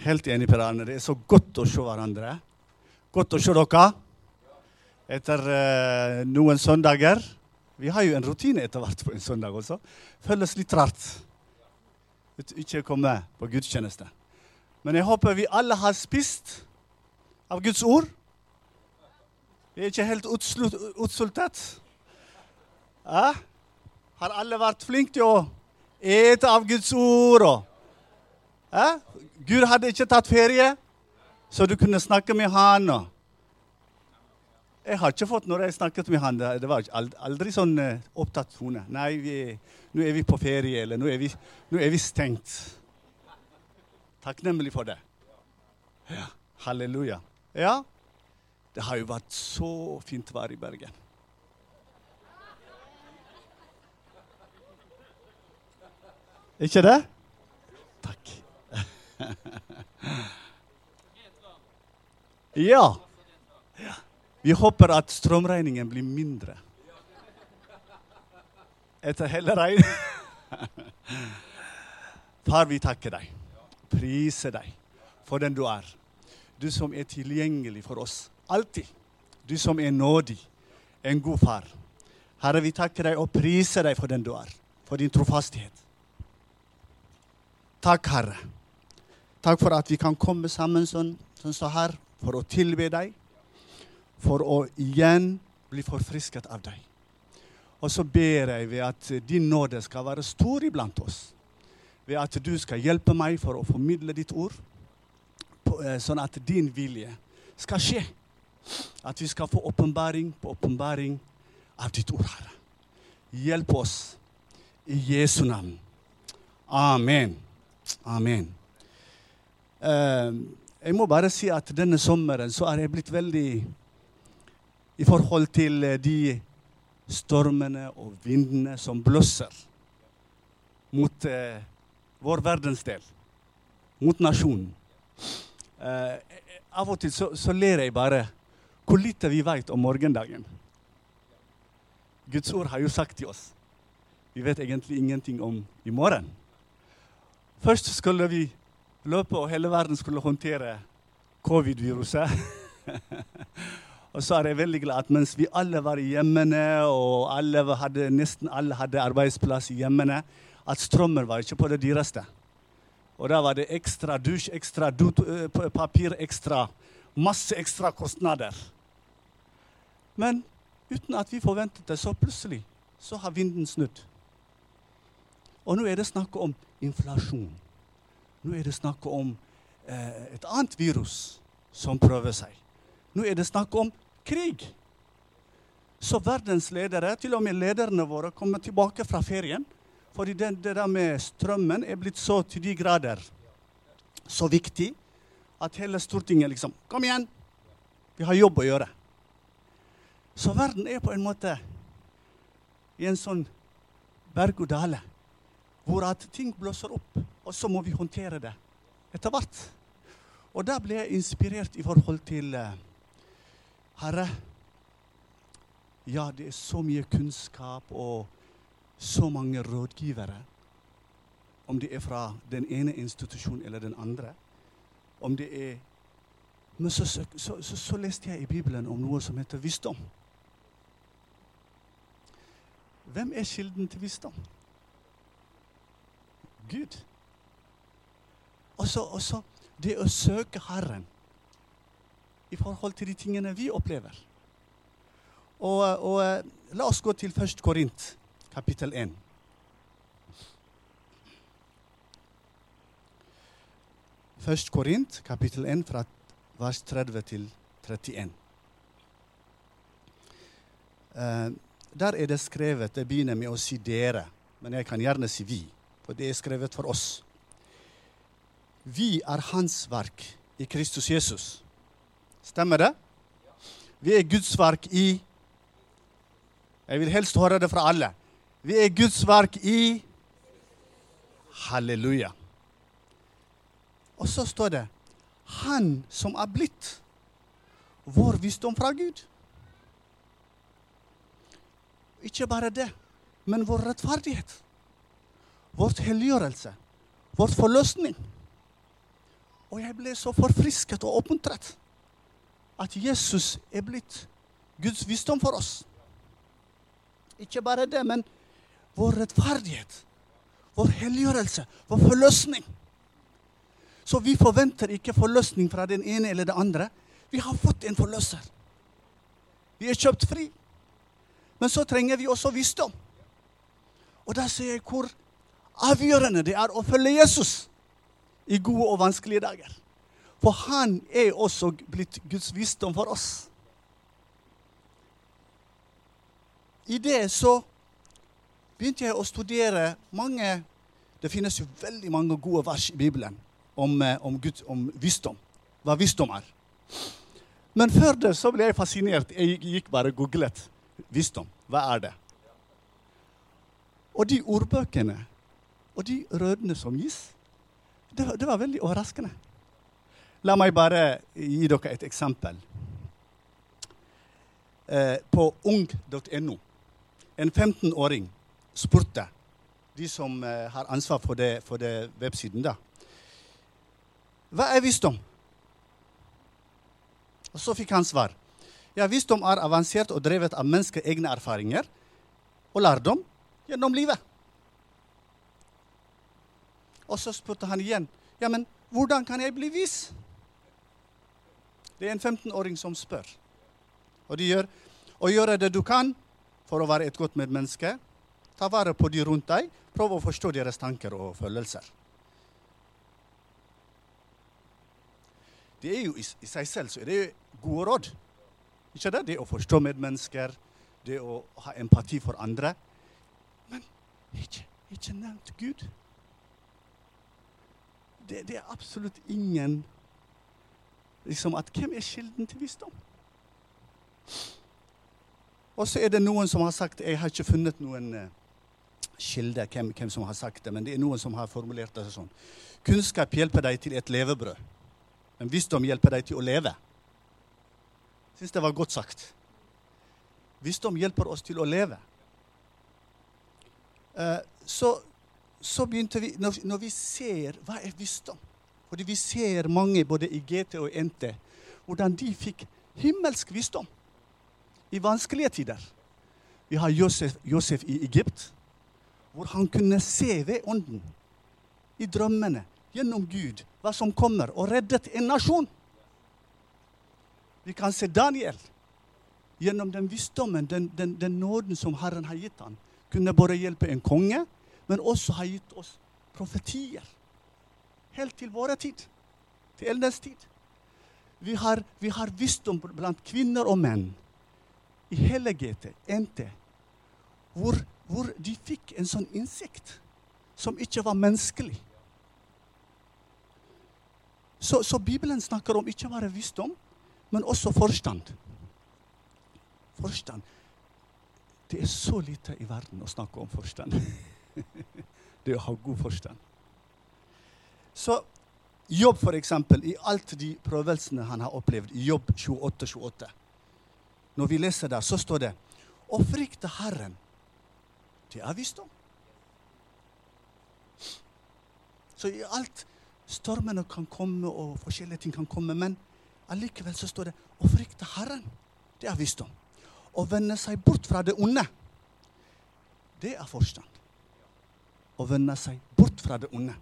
Helt enig, Per Arne. Det er så godt å se hverandre. Godt å se dere etter uh, noen søndager. Vi har jo en rutine etter hvert på en søndag også. Føles litt rart at ikke komme på gudstjeneste. Men jeg håper vi alle har spist av Guds ord. Vi er ikke helt utsultet. Ja? Har alle vært flinke til å ete av Guds ord? Og, ja? Gud hadde ikke tatt ferie, så du kunne snakke med han. Jeg har ikke fått når jeg snakket med han, det var aldri sånn eh, opptatt tone. Nei, vi, nå er vi på ferie, eller nå er vi, nå er vi stengt. Takknemlig for det. Ja, halleluja. Ja, det har jo vært så fint vær i Bergen. Ikke det? Takk. ja. Vi håper at strømregningen blir mindre. Etter hele regn. Far, vi takker deg, priser deg for den du er. Du som er tilgjengelig for oss alltid. Du som er nådig, en god far. Herre, vi takker deg og priser deg for den du er, for din trofasthet. Takk, Herre. Takk for at vi kan komme sammen sånn, sånn så her for å tilbe deg, for å igjen bli forfrisket av deg. Og så ber jeg ved at din nåde skal være stor iblant oss. Ved at du skal hjelpe meg for å formidle ditt ord, eh, sånn at din vilje skal skje. At vi skal få åpenbaring på åpenbaring av ditt ord, Herre. Hjelp oss i Jesu navn. Amen. Amen. Eh, jeg må bare si at denne sommeren så er jeg blitt veldig i forhold til eh, de stormene og vindene som blåser mot eh, vår verdensdel, mot nasjonen. Eh, av og til så, så ler jeg bare hvor lite vi vet om morgendagen. Guds ord har jo sagt til oss vi vet egentlig ingenting om i morgen. Først skulle vi løpe, og hele verden skulle håndtere covid-viruset. og så er jeg veldig glad at mens vi alle var i hjemmene, og alle hadde, nesten alle hadde arbeidsplass i hjemmene, at strømmen var ikke på det dyreste. Og da var det ekstra dusj, ekstra eh, papir, ekstra Masse ekstra kostnader. Men uten at vi forventet det, så plutselig så har vinden snudd. Og nå er det snakk om inflasjon. Nå er det snakk om eh, et annet virus som prøver seg. Nå er det snakk om krig. Så verdens ledere, til og med lederne våre, kommer tilbake fra ferien. Fordi det, det der med strømmen er blitt så til de grader så viktig at hele Stortinget liksom Kom igjen! Vi har jobb å gjøre. Så verden er på en måte i en sånn berg-og-dale hvor at ting blåser opp, og så må vi håndtere det etter hvert. Og da ble jeg inspirert i forhold til eh, Herre, ja, det er så mye kunnskap og så mange rådgivere. Om det er fra den ene institusjonen eller den andre. Om det er Men så, så, så, så, leste jeg i Bibelen om noe som heter visdom. Hvem er kilden til visdom? Gud. Og så, det å søke Herren i forhold til de tingene vi opplever. Og, og eh, la oss gå til 1. Korint, kapittel 1. Først Korint, kapittel 1, fra vers 30 til 31. Eh, der er det skrevet Det begynner med å si 'dere', men jeg kan gjerne si 'vi', for det er skrevet for oss. Vi er Hans verk i Kristus Jesus. Stemmer det? Vi er Guds verk i Jeg vil helst høre det fra alle. Vi er Guds verk i Halleluja. Og så står det Han som er blitt vår visdom fra Gud. Ikke bare det, men vår rettferdighet. Vårt helliggjørelse. Vår forløsning. Og jeg ble så forfrisket og oppmuntret at Jesus er blitt Guds visdom for oss. Ikke bare det, men vår rettferdighet, vår helliggjørelse, vår forløsning. Så vi forventer ikke forløsning fra den ene eller den andre. Vi har fått en forløser. Vi er kjøpt fri. Men så trenger vi også visdom. Og da ser jeg hvor avgjørende det er å følge Jesus i gode og vanskelige dager. For han er også blitt Guds visdom for oss. I det så begynte jeg å studere mange Det finnes jo veldig mange gode vers i Bibelen om, eh, om, Gud, om visdom. Hva visdom er. Men før det så ble jeg fascinert. Jeg gikk bare og googlet visdom. Hva er det? Og de ordbøkene og de rødene som gis, det, det var veldig overraskende. La meg bare gi dere et eksempel. Eh, på ung.no. En 15-åring spurte de som eh, har ansvar for det, for det websiden, da. Hva er visdom? Og så fikk han svar. Ja, visdom er avansert og drevet av menneskets egne erfaringer og lærdom gjennom livet. Og så spurte han igjen. Ja, men hvordan kan jeg bli vis? Det er en 15-åring som spør. Og de gjør å gjøre det du kan for å være et godt medmenneske. Ta vare på de rundt deg. Prøv å forstå deres tanker og følelser. Det er jo i, seg selv så er det jo gode råd. Ikke det? Det å forstå medmennesker, det å ha empati for andre. Men ikke, ikke nevnt Gud. Det, det, er absolutt ingen liksom at Hvem er kilden til visdom? Og så er det noen som har sagt Jeg har ikke funnet noen uh, kilde hvem, hvem, som har sagt det, men det er noen som har formulert det sånn. Kunnskap hjelper deg til et levebrød, men visdom hjelper deg til å leve. Jeg syns det var godt sagt. Visdom hjelper oss til å leve. Uh, så, så, begynte vi når, når, vi ser Hva er visdom? Fordi vi ser mange, både i GT og NT, hvordan de fikk himmelsk visdom i vanskelige tider. Vi har Josef, Josef i Egypt, hvor han kunne se ved ånden, i drømmene, gjennom Gud, hva som kommer, og reddet en nasjon. Vi kan se Daniel gjennom den visdommen, den, den, den nåden som Herren har gitt ham. Kunne både hjelpe en konge, men også har gitt oss profetier. Helt til våre tid. Til eldens tid. Vi har, vi har visdom blant kvinner og menn i hele GT, NT, hvor, hvor de fikk en sånn innsikt som ikke var menneskelig. Så, så, Bibelen snakker om ikke bare visdom, men også forstand. Forstand. Det er så lite i verden å snakke om forstand. det er å ha god forstand. Så Jobb, eksempel, i alt de prøvelsene han har opplevd, i Jobb 28, 28 når vi leser der, så står det Å frykte Herren, det er visdom. Så i alt Stormene kan komme, og forskjellige ting kan komme, men allikevel så står det å frykte Herren. Det er visdom. Å vende seg bort fra det onde, det er forstand. Å vende seg bort fra det onde.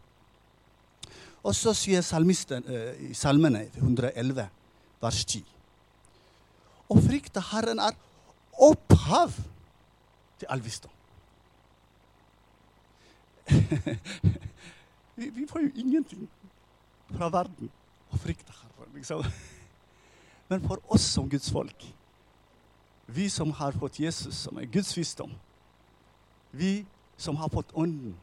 Og så sier salmisten uh, i Salmene 111, vers 10 å frykte Herren er opphav til all visdom. vi, vi, får jo ingenting fra verden å frykte Herren, liksom. Men for oss som Guds folk, vi som har fått Jesus, som er Guds visdom, vi som har fått Ånden,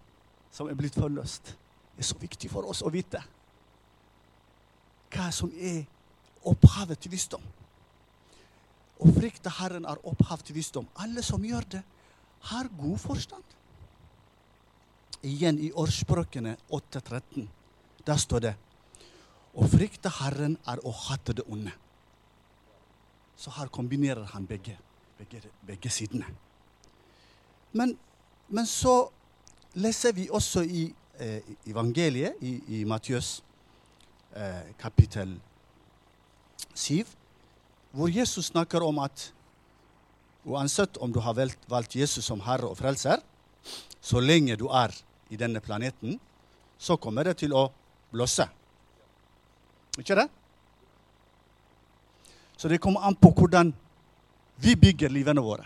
som er blitt forløst, det er så viktig for oss å vite hva som er opphavet til visdom. Å frykte Herren er opphav til visdom. Alle som gjør det, har god forstand. Igjen i årsspråkene 8.13. Der står det Å frykte Herren er å hate det onde. Så her kombinerer han begge, begge, begge sidene. Men, men, så leser vi også i eh, evangeliet, i, i Matteus eh, kapittel 7, hvor Jesus snakker om at uansett om du har valgt Jesus som herre og frelser, så lenge du er i denne planeten, så kommer det til å blåse. Ikke det? Så det kommer an på hvordan vi bygger livene våre.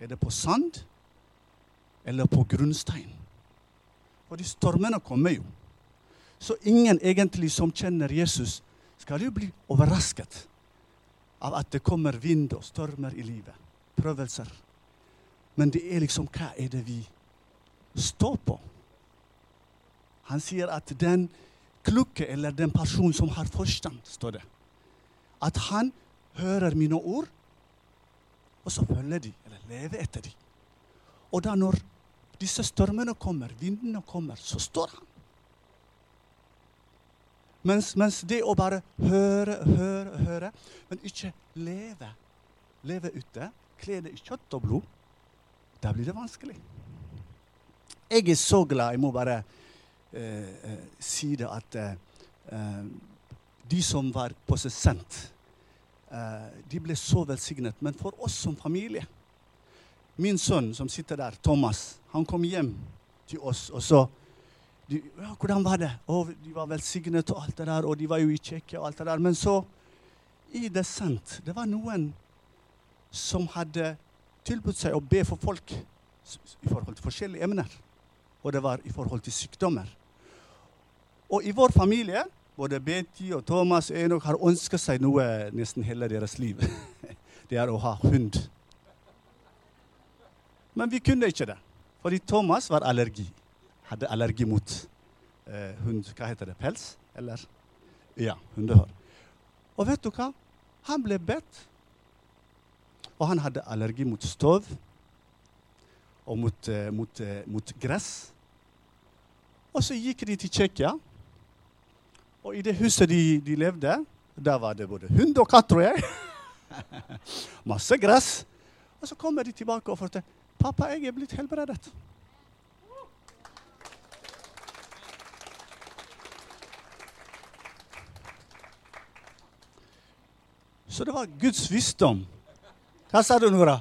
Er det på sand eller på grunnstein? Fordi stormene kommer jo. Så ingen egentlig som kjenner Jesus, skal jo bli overrasket av at det kommer vind og stormer i livet. Prøvelser. Men det er liksom hva er det vi står på? Han sier at den klukke, eller den personen som har forstand, står det, at han hører mine ord, og så følger de, eller lever etter de. Og da når disse stormene kommer, vindene kommer, så står han. Mens, mens, det å bare høre, høre, høre, men ikke leve, leve ute, kle det i kjøtt og blod, da blir det vanskelig. Jeg er så glad, jeg må bare eh, eh, si det, at eh, de som var sendt, eh, de ble så velsignet. Men for oss som familie Min sønn som sitter der, Thomas, han kom hjem til oss, og så de, ja, 'Hvordan var det?' Og de var velsignet og alt det der, og de var jo i Tsjekkia og alt det der. Men så, i sant? det var noen som hadde tilbudt seg å be for folk i forhold til forskjellige emner. Og det var i forhold til sykdommer. Og i vår familie, både Betty og Thomas og Enok, har ønsket seg noe nesten hele deres liv. det er å ha hund. Men vi kunne ikke det, fordi Thomas var allergi hadde allergi mot eh, hund... Hva heter det? Pels? Eller? Ja, hundehår. Og vet du hva? Han ble bedt. Og han hadde allergi mot støv og mot, eh, mot, eh, mot gress. Og så gikk de til Tsjekkia. Og i det huset de, de levde, der var det både hund og katt, tror jeg. Masse gress. Og så kommer de tilbake og forteller pappa, jeg er blitt helbredet. Så det var Guds visdom. Hva sa du, Nora?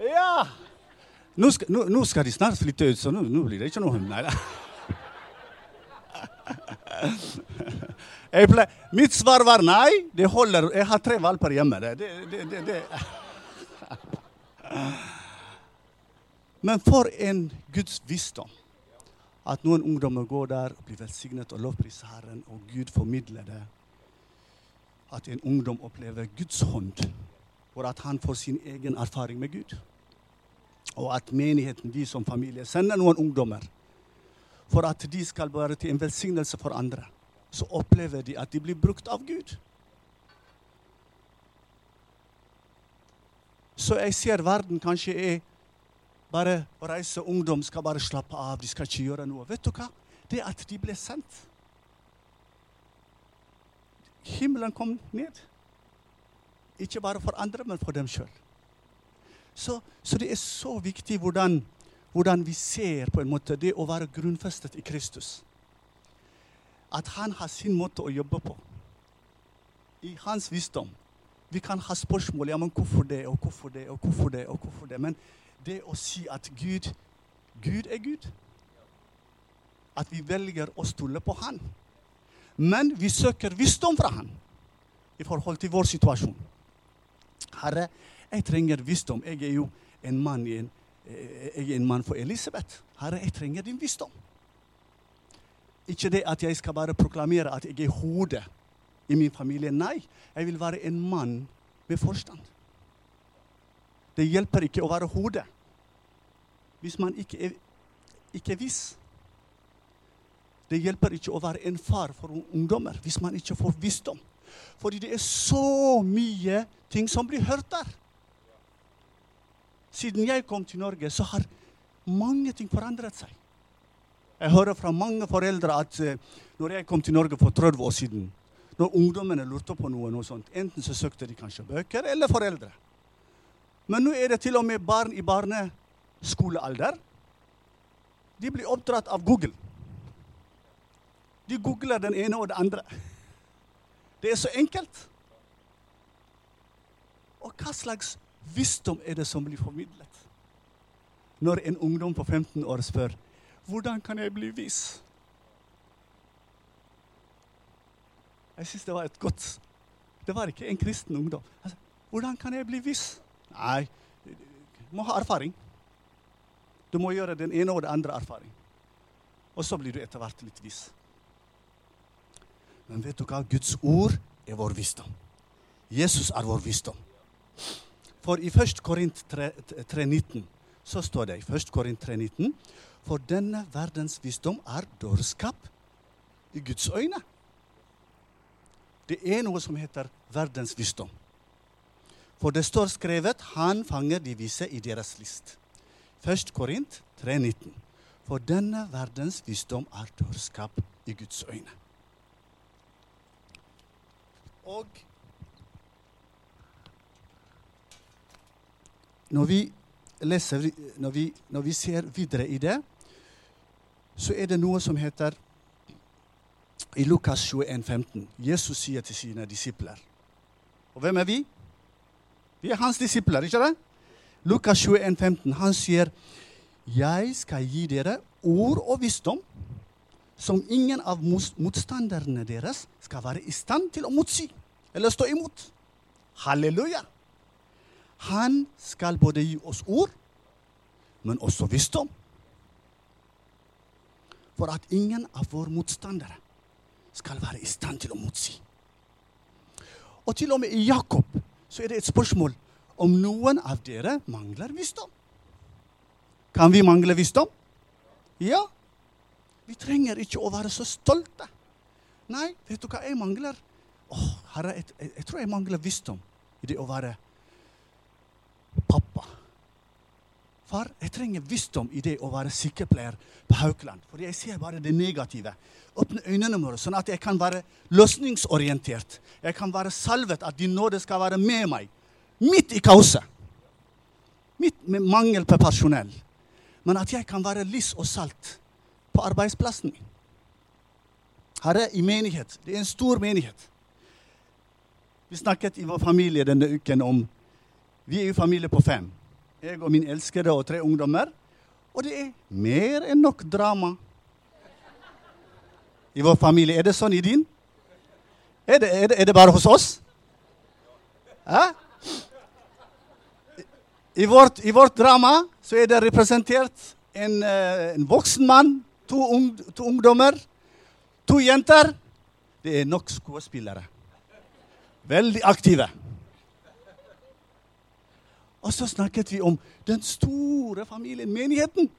Ja! Nå skal, nå, nå skal, de snart flytte ut, så nå, nå blir det ikke noe. Nei da. Ble, mitt svar var nei. Det holder. Jeg har tre valper hjemme. Det, det, det, det. Men for en Guds visdom. At noen ungdommer går der og blir velsignet og lovpriser Herren, og Gud formidler det at en ungdom opplever Guds hånd, og at han får sin egen erfaring med Gud. Og at menigheten, vi som familie, sender noen ungdommer for at de skal være til en velsignelse for andre. Så opplever de at de blir brukt av Gud. Så jeg ser verden kanskje er bare å reise ungdom skal bare slappe av, de skal ikke gjøre noe. Vet du hva? Det at de ble sendt himmelen kom ned. Ikke bare for andre, men for dem sjøl. Så, så, det er så viktig hvordan, hvordan, vi ser på en måte det å være grunnfestet i Kristus. At han har sin måte å jobbe på. I hans visdom. Vi kan ha spørsmål ja, men hvorfor det, og hvorfor det, og hvorfor det. og hvorfor det. Men det å si at Gud, Gud er Gud At vi velger å stole på Han men vi søker visdom fra han i forhold til vår situasjon. Herre, jeg trenger visdom. Jeg er jo en mann, en, eh, jeg er en mann for Elisabeth. Herre, jeg trenger din visdom. Ikke det at jeg skal bare proklamere at jeg er hodet i min familie. Nei, jeg vil være en mann med forstand. Det hjelper ikke å være hode hvis man ikke er, ikke er viss. Det hjelper ikke å være en far for ungdommer hvis man ikke får visdom. Fordi det er så mye ting som blir hørt der. Siden jeg kom til Norge, så har mange ting forandret seg. Jeg hører fra mange foreldre at uh, når jeg kom til Norge for 30 år siden, når ungdommene lurte på noe, noe sånt, enten så søkte de kanskje bøker eller foreldre. Men nå er det til og med barn i barneskolealder. De blir oppdratt av Google. De googler den ene og det andre. Det er så enkelt. Og hva slags visdom er det som blir formidlet? Når en ungdom på 15 år spør hvordan kan jeg bli vis? Jeg syns det var et godt Det var ikke en kristen ungdom. Altså, hvordan kan jeg bli viss? Nei, du må ha erfaring. Du må gjøre den ene og den andre erfaring. Og så blir du etter hvert litt viss. Men vet du hva? Guds ord er vår visdom. Jesus er vår visdom. For i 1. Korint 3,19 så står det i 1. Korint 3,19 For denne verdens visdom er dårskap i Guds øyne. Det er noe som heter verdens visdom. For det står skrevet 'Han fanger de vise i deres list'. 1. Korint 3,19. For denne verdens visdom er dårskap i Guds øyne. Og når vi leser, når vi, når vi ser videre i det, så er det noe som heter i Lukas 21, 15. Jesus sier til sine disipler Og hvem er vi? Vi er hans disipler, ikke det? Lukas 21, 15. Han sier, 'Jeg skal gi dere ord og visdom' som ingen av motstanderne deres skal være i stand til å motsi eller stå imot. Halleluja! Han skal både gi oss ord, men også visdom. For at ingen av våre motstandere skal være i stand til å motsi. Og til og med i Jakob så er det et spørsmål om noen av dere mangler visdom. Kan vi mangle visdom? Ja. Vi trenger ikke å være så stolte. Nei, vet du hva jeg mangler? Åh, Herre, jeg, jeg, jeg tror jeg mangler visdom i det å være pappa. Far, jeg trenger visdom i det å være sykepleier på Haukeland. For jeg ser bare det negative. Åpne øynene våre, sånn at jeg kan være løsningsorientert. Jeg kan være salvet, at din nåde skal være med meg. Midt i kaoset. Midt med mangel på personell. Men at jeg kan være lys og salt på arbeidsplassen min. Her er i menighet. Det er en stor menighet. Vi snakket i vår familie denne uken om Vi er jo familie på fem. Jeg og min elskede og tre ungdommer. Og det er mer enn nok drama i vår familie. Er det sånn i din? Er det, er det, er det bare hos oss? Hæ? I vårt, I vårt, drama så er det representert en, eh, en voksen mann, to, ung, to ungdommer, to jenter. Det er nok skuespillere. Veldig aktive. Og så snakket vi om den store familien, menigheten.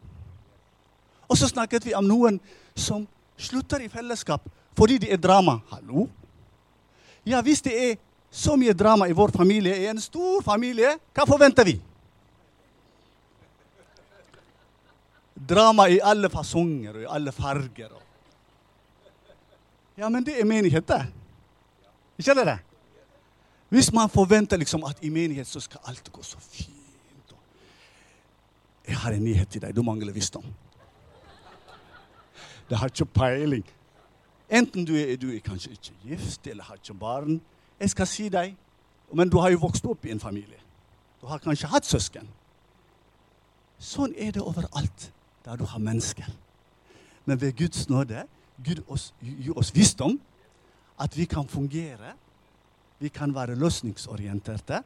Og så snakket vi om noen som slutter i fellesskap fordi det er drama. Hallo? Ja, hvis det er så mye drama i vår familie, i en stor familie, hva forventer vi? Drama i alle fasonger og i alle farger. Ja, men det er menighet, det. Ikke det? Hvis man forventer liksom at i menighet så skal alt gå så fint Jeg har en nyhet til deg. Du mangler visdom. Det har ikke peiling. Enten du er, du er kanskje ikke gift eller har ikke barn. Jeg skal si deg, men du har jo vokst opp i en familie. Du har kanskje hatt søsken. Sånn er det overalt der du har mennesker. Men ved Guds nåde Gud gir oss visdom, at vi kan fungere vi kan være løsningsorienterte.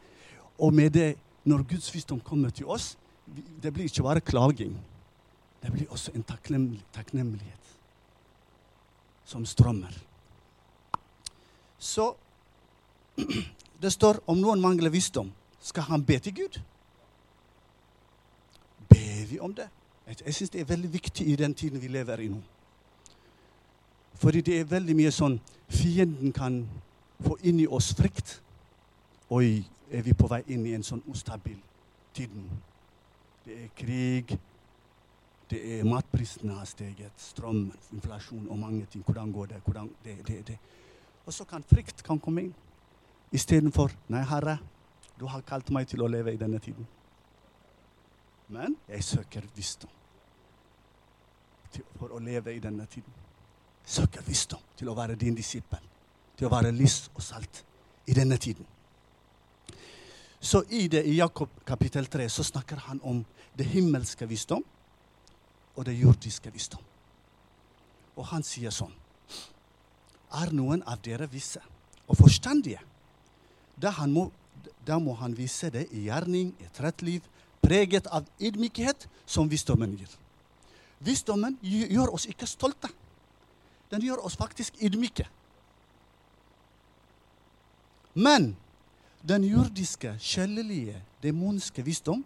Og med det, når Guds visdom kommer til oss, det blir ikke bare klaging. Det blir også en takknemlighet som strømmer. Så det står om noen mangler visdom, skal han be til Gud? Ber vi om det? Jeg syns det er veldig viktig i den tiden vi lever i nå. Fordi det er veldig mye sånn Fienden kan få inn i oss frykt. Oi, er vi på vei inn i en sånn ustabil tid? Det er krig. Det er Matprisene har steget. Strøm, inflasjon og mange ting. Hvordan går det? Hvordan, det, det, det. Og så kan frykt kan komme inn. Istedenfor Nei, Herre, du har kalt meg til å leve i denne tiden. Men jeg søker visdom for å leve i denne tiden. søker visdom til å være din disippel. Til å være lys og salt i denne tiden. Så i det i Jakob kapittel 3 så snakker han om det himmelske visdom og det jordiske visdom. Og han sier sånn Er noen av dere visse og forstandige? Da, må, da må han vise det i gjerning, et rett liv, preget av ydmykhet, som visdommen gir. Visdommen gjør oss ikke stolte. Den gjør oss faktisk ydmyke. Men den jordiske, sjelelige, demonske visdom,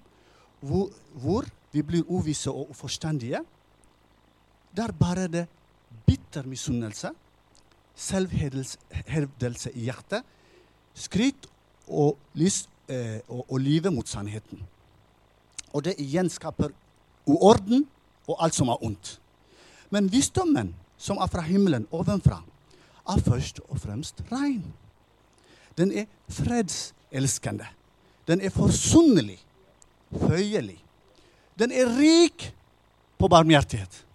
hvor, hvor, vi blir uvisse og uforstandige, der bare det bitter misunnelse, selvhevdelse i hjertet, skryt og, lyst, eh, og, og livet mot sannheten. Og det igjen skaper uorden og alt som er ondt. Men visdommen, som er fra himmelen ovenfra, er først og fremst rein. Den er fredselskende. Den er forsonlig, føyelig. Den er rik på barmhjertighet.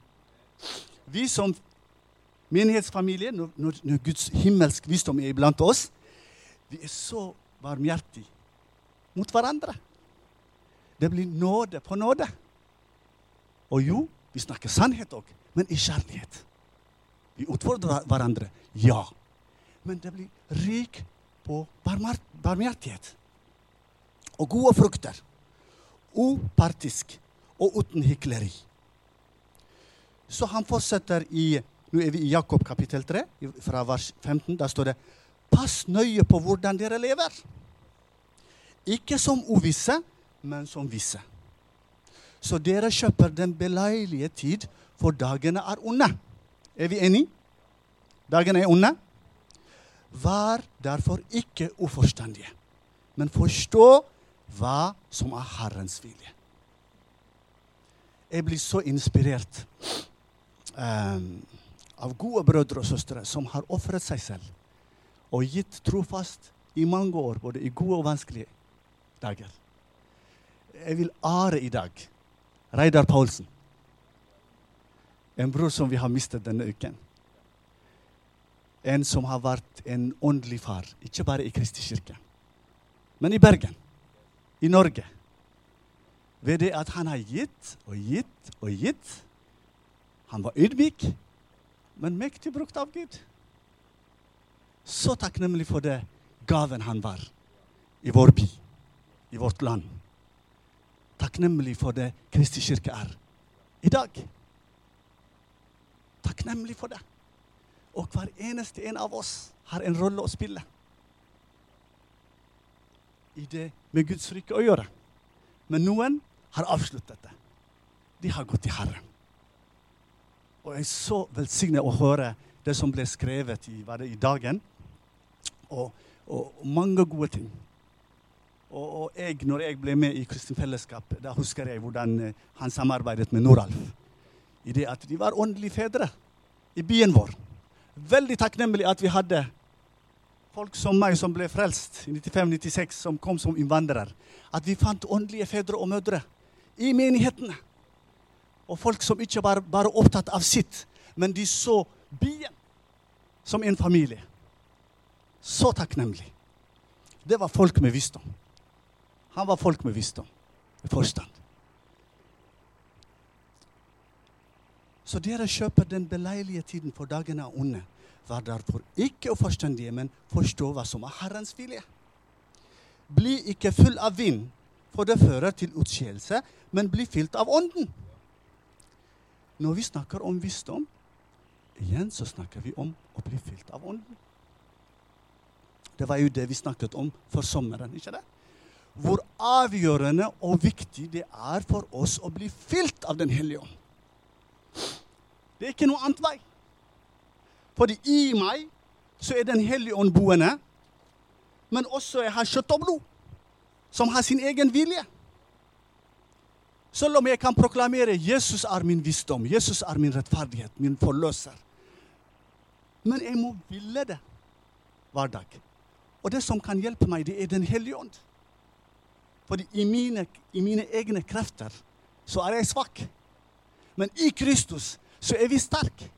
Vi som menighetsfamilie, når, når Guds himmelsk visdom er iblant oss, vi er så barmhjertige mot hverandre. Det blir nåde på nåde. Og jo, vi snakker sannhet òg, men i kjærlighet. Vi utfordrer hverandre, ja. Men det blir rik på barmhjertighet. Og gode frukter. Upartisk og uten hykleri. Så han fortsetter i Nå er vi i Jakob kapittel 3, fra vers 15. Der står det Pass nøye på hvordan dere lever. Ikke som uvisse, men som visse. Så dere kjøper den beleilige tid, for dagene er onde. Er vi enige? Dagene er onde. Vær derfor ikke uforstandige, men forstå hva som er Herrens vilje. Jeg blir så inspirert um, av gode brødre og søstre som har ofret seg selv og gitt trofast i mange år, både i gode og vanskelige dager. Jeg vil ære i dag Reidar Paulsen, en bror som vi har mistet denne uken en som har vært en åndelig far, ikke bare i Kristi kirke, men i Bergen, i Norge. Ved det at han har gitt og gitt og gitt. Han var ydmyk, men mektig brukt av Gud. Så takknemlig for det gaven han var i vår by, i vårt land. Takknemlig for det Kristi kirke er i dag. Takknemlig for det. Og hver eneste en av oss har en rolle å spille i det med Guds rike å gjøre. Men noen har avsluttet det. De har gått til Herren. Og jeg er så velsignet å høre det som ble skrevet i, var det, i Dagen. Og, og mange gode ting. Og, og, jeg, når jeg ble med i Kristent Fellesskap, da husker jeg hvordan eh, han samarbeidet med Noralf. I det at de var åndelige fedre i byen vår veldig takknemlig at vi hadde folk som meg, som ble frelst i 95-96, som kom som innvandrer. At vi fant åndelige fedre og mødre i menighetene. Og folk som ikke var bare opptatt av sitt, men de så byen som en familie. Så takknemlig. Det var folk med visdom. Han var folk med visdom, med forstand. Så dere kjøper den beleilige tiden, for dagene er onde. Vær derfor ikke uforstandige, men forstå hva som er Herrens vilje. Bli ikke full av vind, for det fører til utskeielse, men bli fylt av Ånden. Når vi snakker om visdom, igjen så snakker vi om å bli fylt av Ånden. Det var jo det vi snakket om for sommeren. ikke det? Hvor avgjørende og viktig det er for oss å bli fylt av Den hellige ånd. Det er ikke noe annet vei. Fordi i meg så er Den hellige ånd boende. Men også jeg har kjøtt og blod, som har sin egen vilje. Selv om jeg kan proklamere Jesus er min visdom, Jesus er min rettferdighet, min forløser. Men jeg må ville det hver dag. Og det som kan hjelpe meg, det er Den hellige ånd. Fordi i mine, i mine egne krefter så er jeg svak. Men i Kristus så er vi sterke.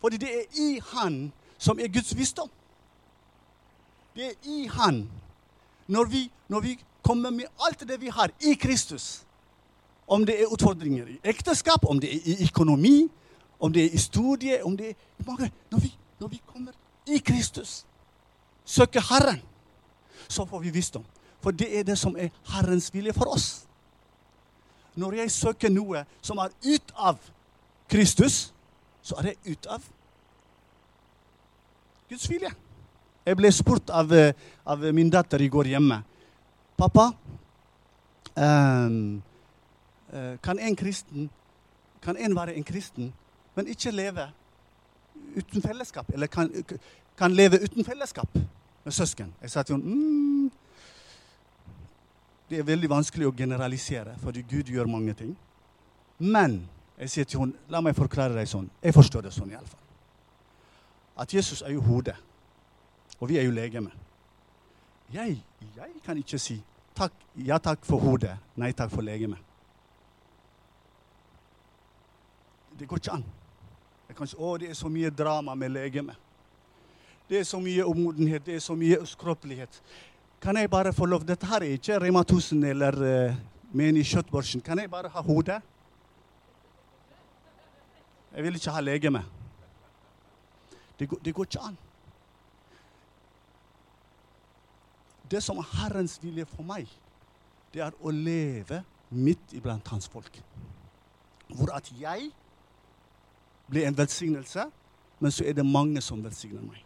Fordi det er i Han som er Guds visdom. Det er i Han. Når vi, når vi kommer med alt det vi har i Kristus, om det er utfordringer i ekteskap, om det er i økonomi, om det er i studie om det er mange, når, vi, når vi kommer i Kristus, søker Herren, så får vi visdom. For det er det som er Herrens vilje for oss. Når jeg søker noe som er ut av Kristus, så er jeg ut av Guds vilje. Jeg ble spurt av, eh, av min datter i går hjemme. 'Pappa, um, kan en kristen kan en være en kristen, men ikke leve uten fellesskap? Eller kan, kan leve uten fellesskap med søsken? Jeg sa til henne mm, det er veldig vanskelig å generalisere, fordi Gud gjør mange ting. Men jeg sier til henne, la meg forklare deg sånn. Jeg forstår det sånn iallfall. At Jesus er jo hodet, og vi er jo legeme. Jeg, jeg kan ikke si takk, ja takk for hodet, nei takk for legeme. Det går ikke an. Jeg kan si, å, det er så mye drama med legeme. Det er så mye umodenhet, det er så mye uskroppelighet. Kan jeg bare få lov Dette her er ikke Rema 1000 eller uh, Meni Kjøttborsen. Kan jeg bare ha hodet? Jeg vil ikke ha legeme. Det det går ikke an. Det som er Herrens vilje for meg, det er å leve midt iblant hans folk. Hvor at jeg blir en velsignelse, men så er det mange som velsigner meg.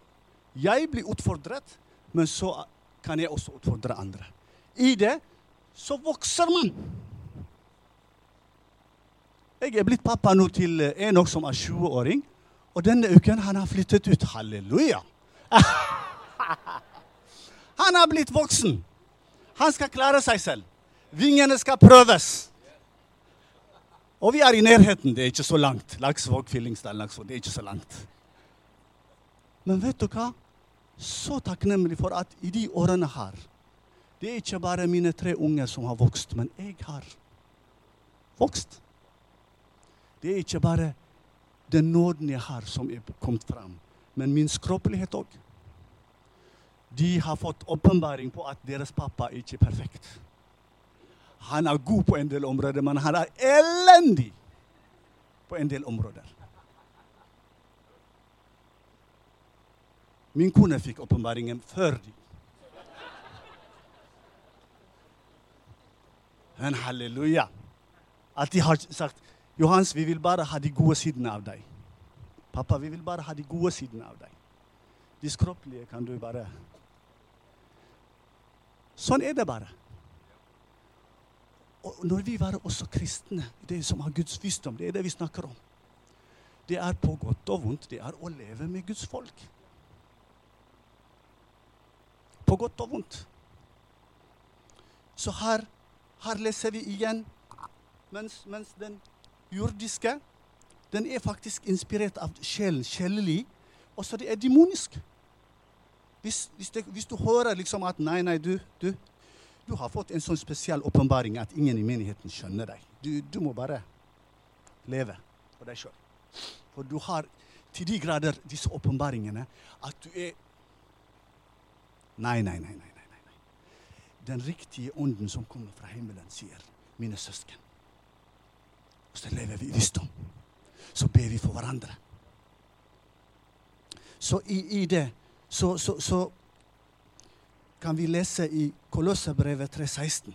Jeg blir utfordret, men så kan jeg også utfordre andre. I det så vokser man. Jeg er blitt pappa nå til Enok, som er 20-åring. Og denne uken han har flyttet ut. Halleluja! Han har blitt voksen. Han skal klare seg selv. Vingene skal prøves. Og vi er i nærheten. Det er ikke så langt. Laksvåg, Fyllingsdal, Laksvåg. Det er ikke så langt. Men vet du hva? Så takknemlig for at i de årene her Det er ikke bare mine tre unger som har vokst, men jeg har vokst. Det er ikke bare den nåden jeg har, som er kommet fram, men min skråpelighet òg de har fått åpenbaring på at deres pappa ikke er perfekt. Han er god på en del områder, men han er elendig på en del områder. Min kone fikk åpenbaringen før de. Men halleluja. At de har sagt Johans, vi vil bare ha de gode sidene av deg. Pappa, vi vil bare ha de gode sidene av deg. De skroppelige kan du bare Sånn er det bare. Og når vi var også kristne, det som har Guds visdom, det er det vi snakker om. Det er på godt og vondt. Det er å leve med Guds folk. På godt og vondt. Så her, her leser vi igjen mens, mens, den jordiske den er faktisk inspirert av sjelen, sjelelig. Også det er demonisk. Hvis, hvis, det, hvis, du hører liksom at nei, nei, du, du, du har fått en sånn spesiell åpenbaring at ingen i menigheten skjønner deg. Du, du må bare leve for deg sjøl. For du har til de grader disse åpenbaringene at du er Nei, nei, nei. nei, nei, nei. Den riktige ånden som kommer fra himmelen, sier, 'Mine søsken'. Og så lever vi i visdom. Så ber vi for hverandre. Så i, i det så, så, så kan vi lese i Kolosserbrevet 3,16.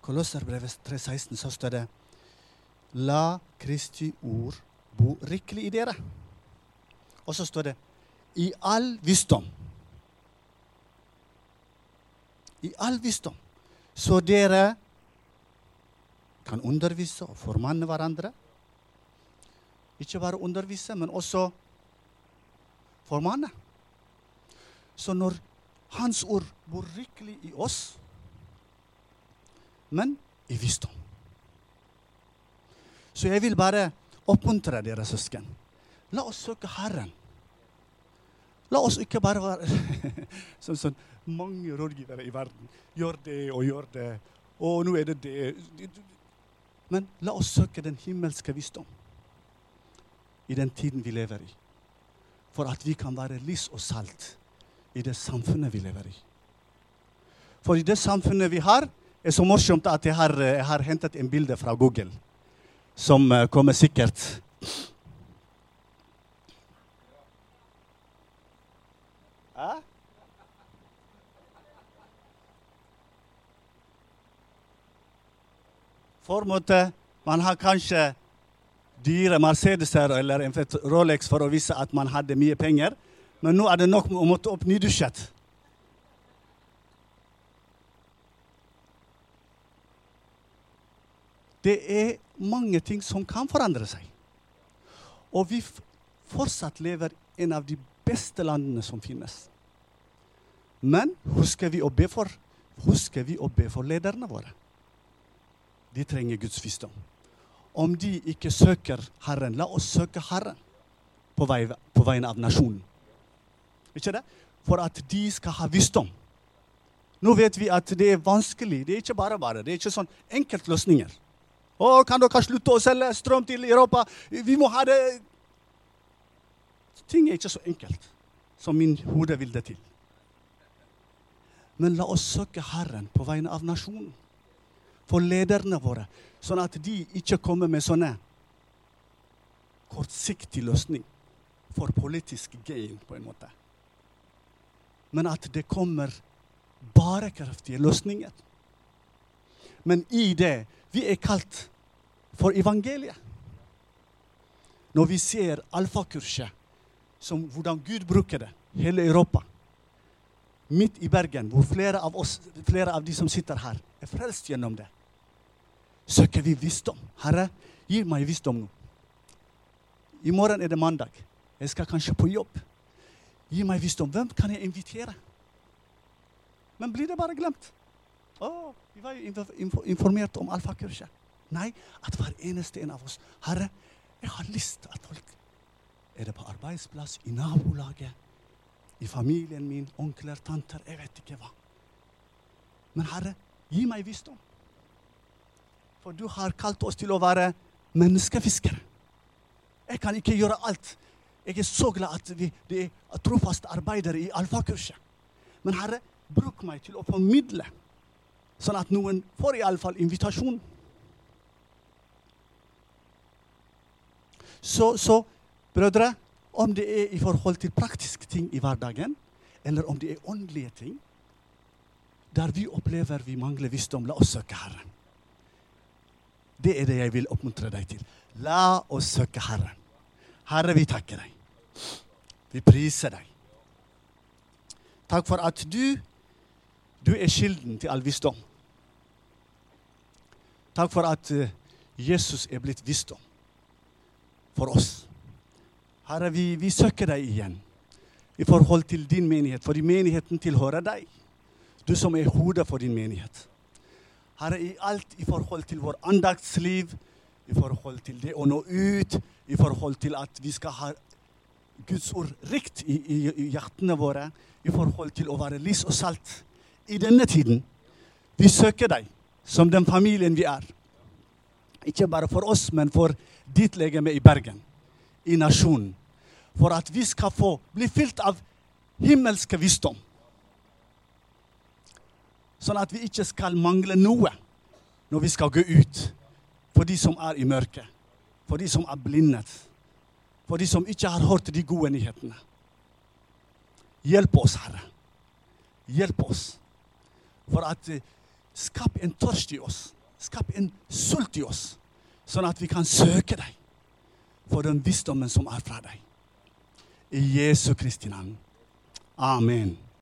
Kolosserbrevet 3,16 så står det La Kristi ord bo rikelig i dere. Og så står det i all visdom. I all visdom. Så dere kan undervise og formanne hverandre ikke bare undervise, men også formanne. Så når Hans ord bor rikelig i oss, men i visdom. Så jeg vil bare oppmuntre dere søsken. La oss søke Herren. La oss ikke bare være sånn som mange rådgivere i verden. Gjør det og gjør det. Og nå er det det. Men la oss søke den himmelske visdom i den tiden vi lever i. For at vi kan være lys og salt i det samfunnet vi lever i. For i det samfunnet vi har, er så morsomt at jeg har, jeg har hentet en bilde fra Google, som eh, kommer sikkert For måte, man har kanskje dyre Mercedeser eller en Rolex for å vise at man hadde mye penger, men nå er det nok å måtte opp nydusjet. Det er mange ting som kan forandre seg. Og vi fortsatt lever i en av de beste landene som finnes. Men husker vi å be for, husker vi å be for lederne våre? De trenger Guds visdom. Om de ikke søker Herren, la oss søke Herren på, vei, på vegne av nasjonen. Ikke det? For at de skal ha visdom. Nå vet vi at det er vanskelig. Det er ikke bare bare. Det er ikke sånn enkeltløsninger. Å, kan dere slutte å selge strøm til Europa? Vi må ha det Ting er ikke så enkelt som min hode vil det til. Men la oss søke Herren på vegne av nasjonen for lederne våre, sånn at de ikke kommer med sånne kortsiktig løsning for politisk gain, på en måte. Men at det kommer bærekraftige løsninger. Men i det Vi er kalt for evangeliet. Når vi ser alfakurset, som hvordan Gud bruker det, hele Europa Midt i Bergen, hvor flere av, oss, flere av de som sitter her, er frelst gjennom det søker vi visdom. Herre, gi meg visdom nå. I morgen er det mandag. Jeg skal kanskje på jobb. Gi meg visdom. Hvem kan jeg invitere? Men blir det bare glemt? Å, vi var jo informert om alfakurset. Nei, at hver eneste en av oss Herre, jeg har lyst til at folk Er det på arbeidsplass, i nabolaget, i familien min, onkler, tanter Jeg vet ikke hva. Men Herre, gi meg visdom. For du har kalt oss til å være menneskefiskere. Jeg kan ikke gjøre alt. Jeg er så glad at vi det er trofaste arbeidere i alfakurset. Men Herre, bruk meg til å formidle, sånn at noen får iallfall invitasjon. Så, så brødre, om det er i forhold til praktiske ting i hverdagen, eller om det er åndelige ting, der vi opplever vi mangler visdom, la oss søke Herren. Det er det jeg vil oppmuntre deg til. La oss søke Herren. Herre, vi takker deg. Vi priser deg. Takk for at du, du er kilden til all visdom. Takk for at eh, Jesus er blitt visdom for oss. Herre, vi, vi søker deg igjen i forhold til din menighet, fordi menigheten tilhører deg. Du som er hodet for din menighet. Herre, i alt i forhold til vår andaktsliv, i forhold til det å nå ut, i forhold til at vi skal ha Guds ord rikt i, i, i hjertene våre, i forhold til å være lys og salt i denne tiden. Vi søker deg som den familien vi er. Ikke bare for oss, men for ditt legeme i Bergen, i nasjonen. For at vi skal få bli fylt av himmelske visdom sånn at vi ikke skal mangle noe når vi skal gå ut. For de som er i mørket, for de som er blindet, for de som ikke har hørt de gode nyhetene. Hjelp oss, Herre. Hjelp oss. For at uh, Skap en tørst i oss. Skap en sult i oss, sånn at vi kan søke deg for den visdommen som er fra deg. I Jesu Kristi navn. Amen.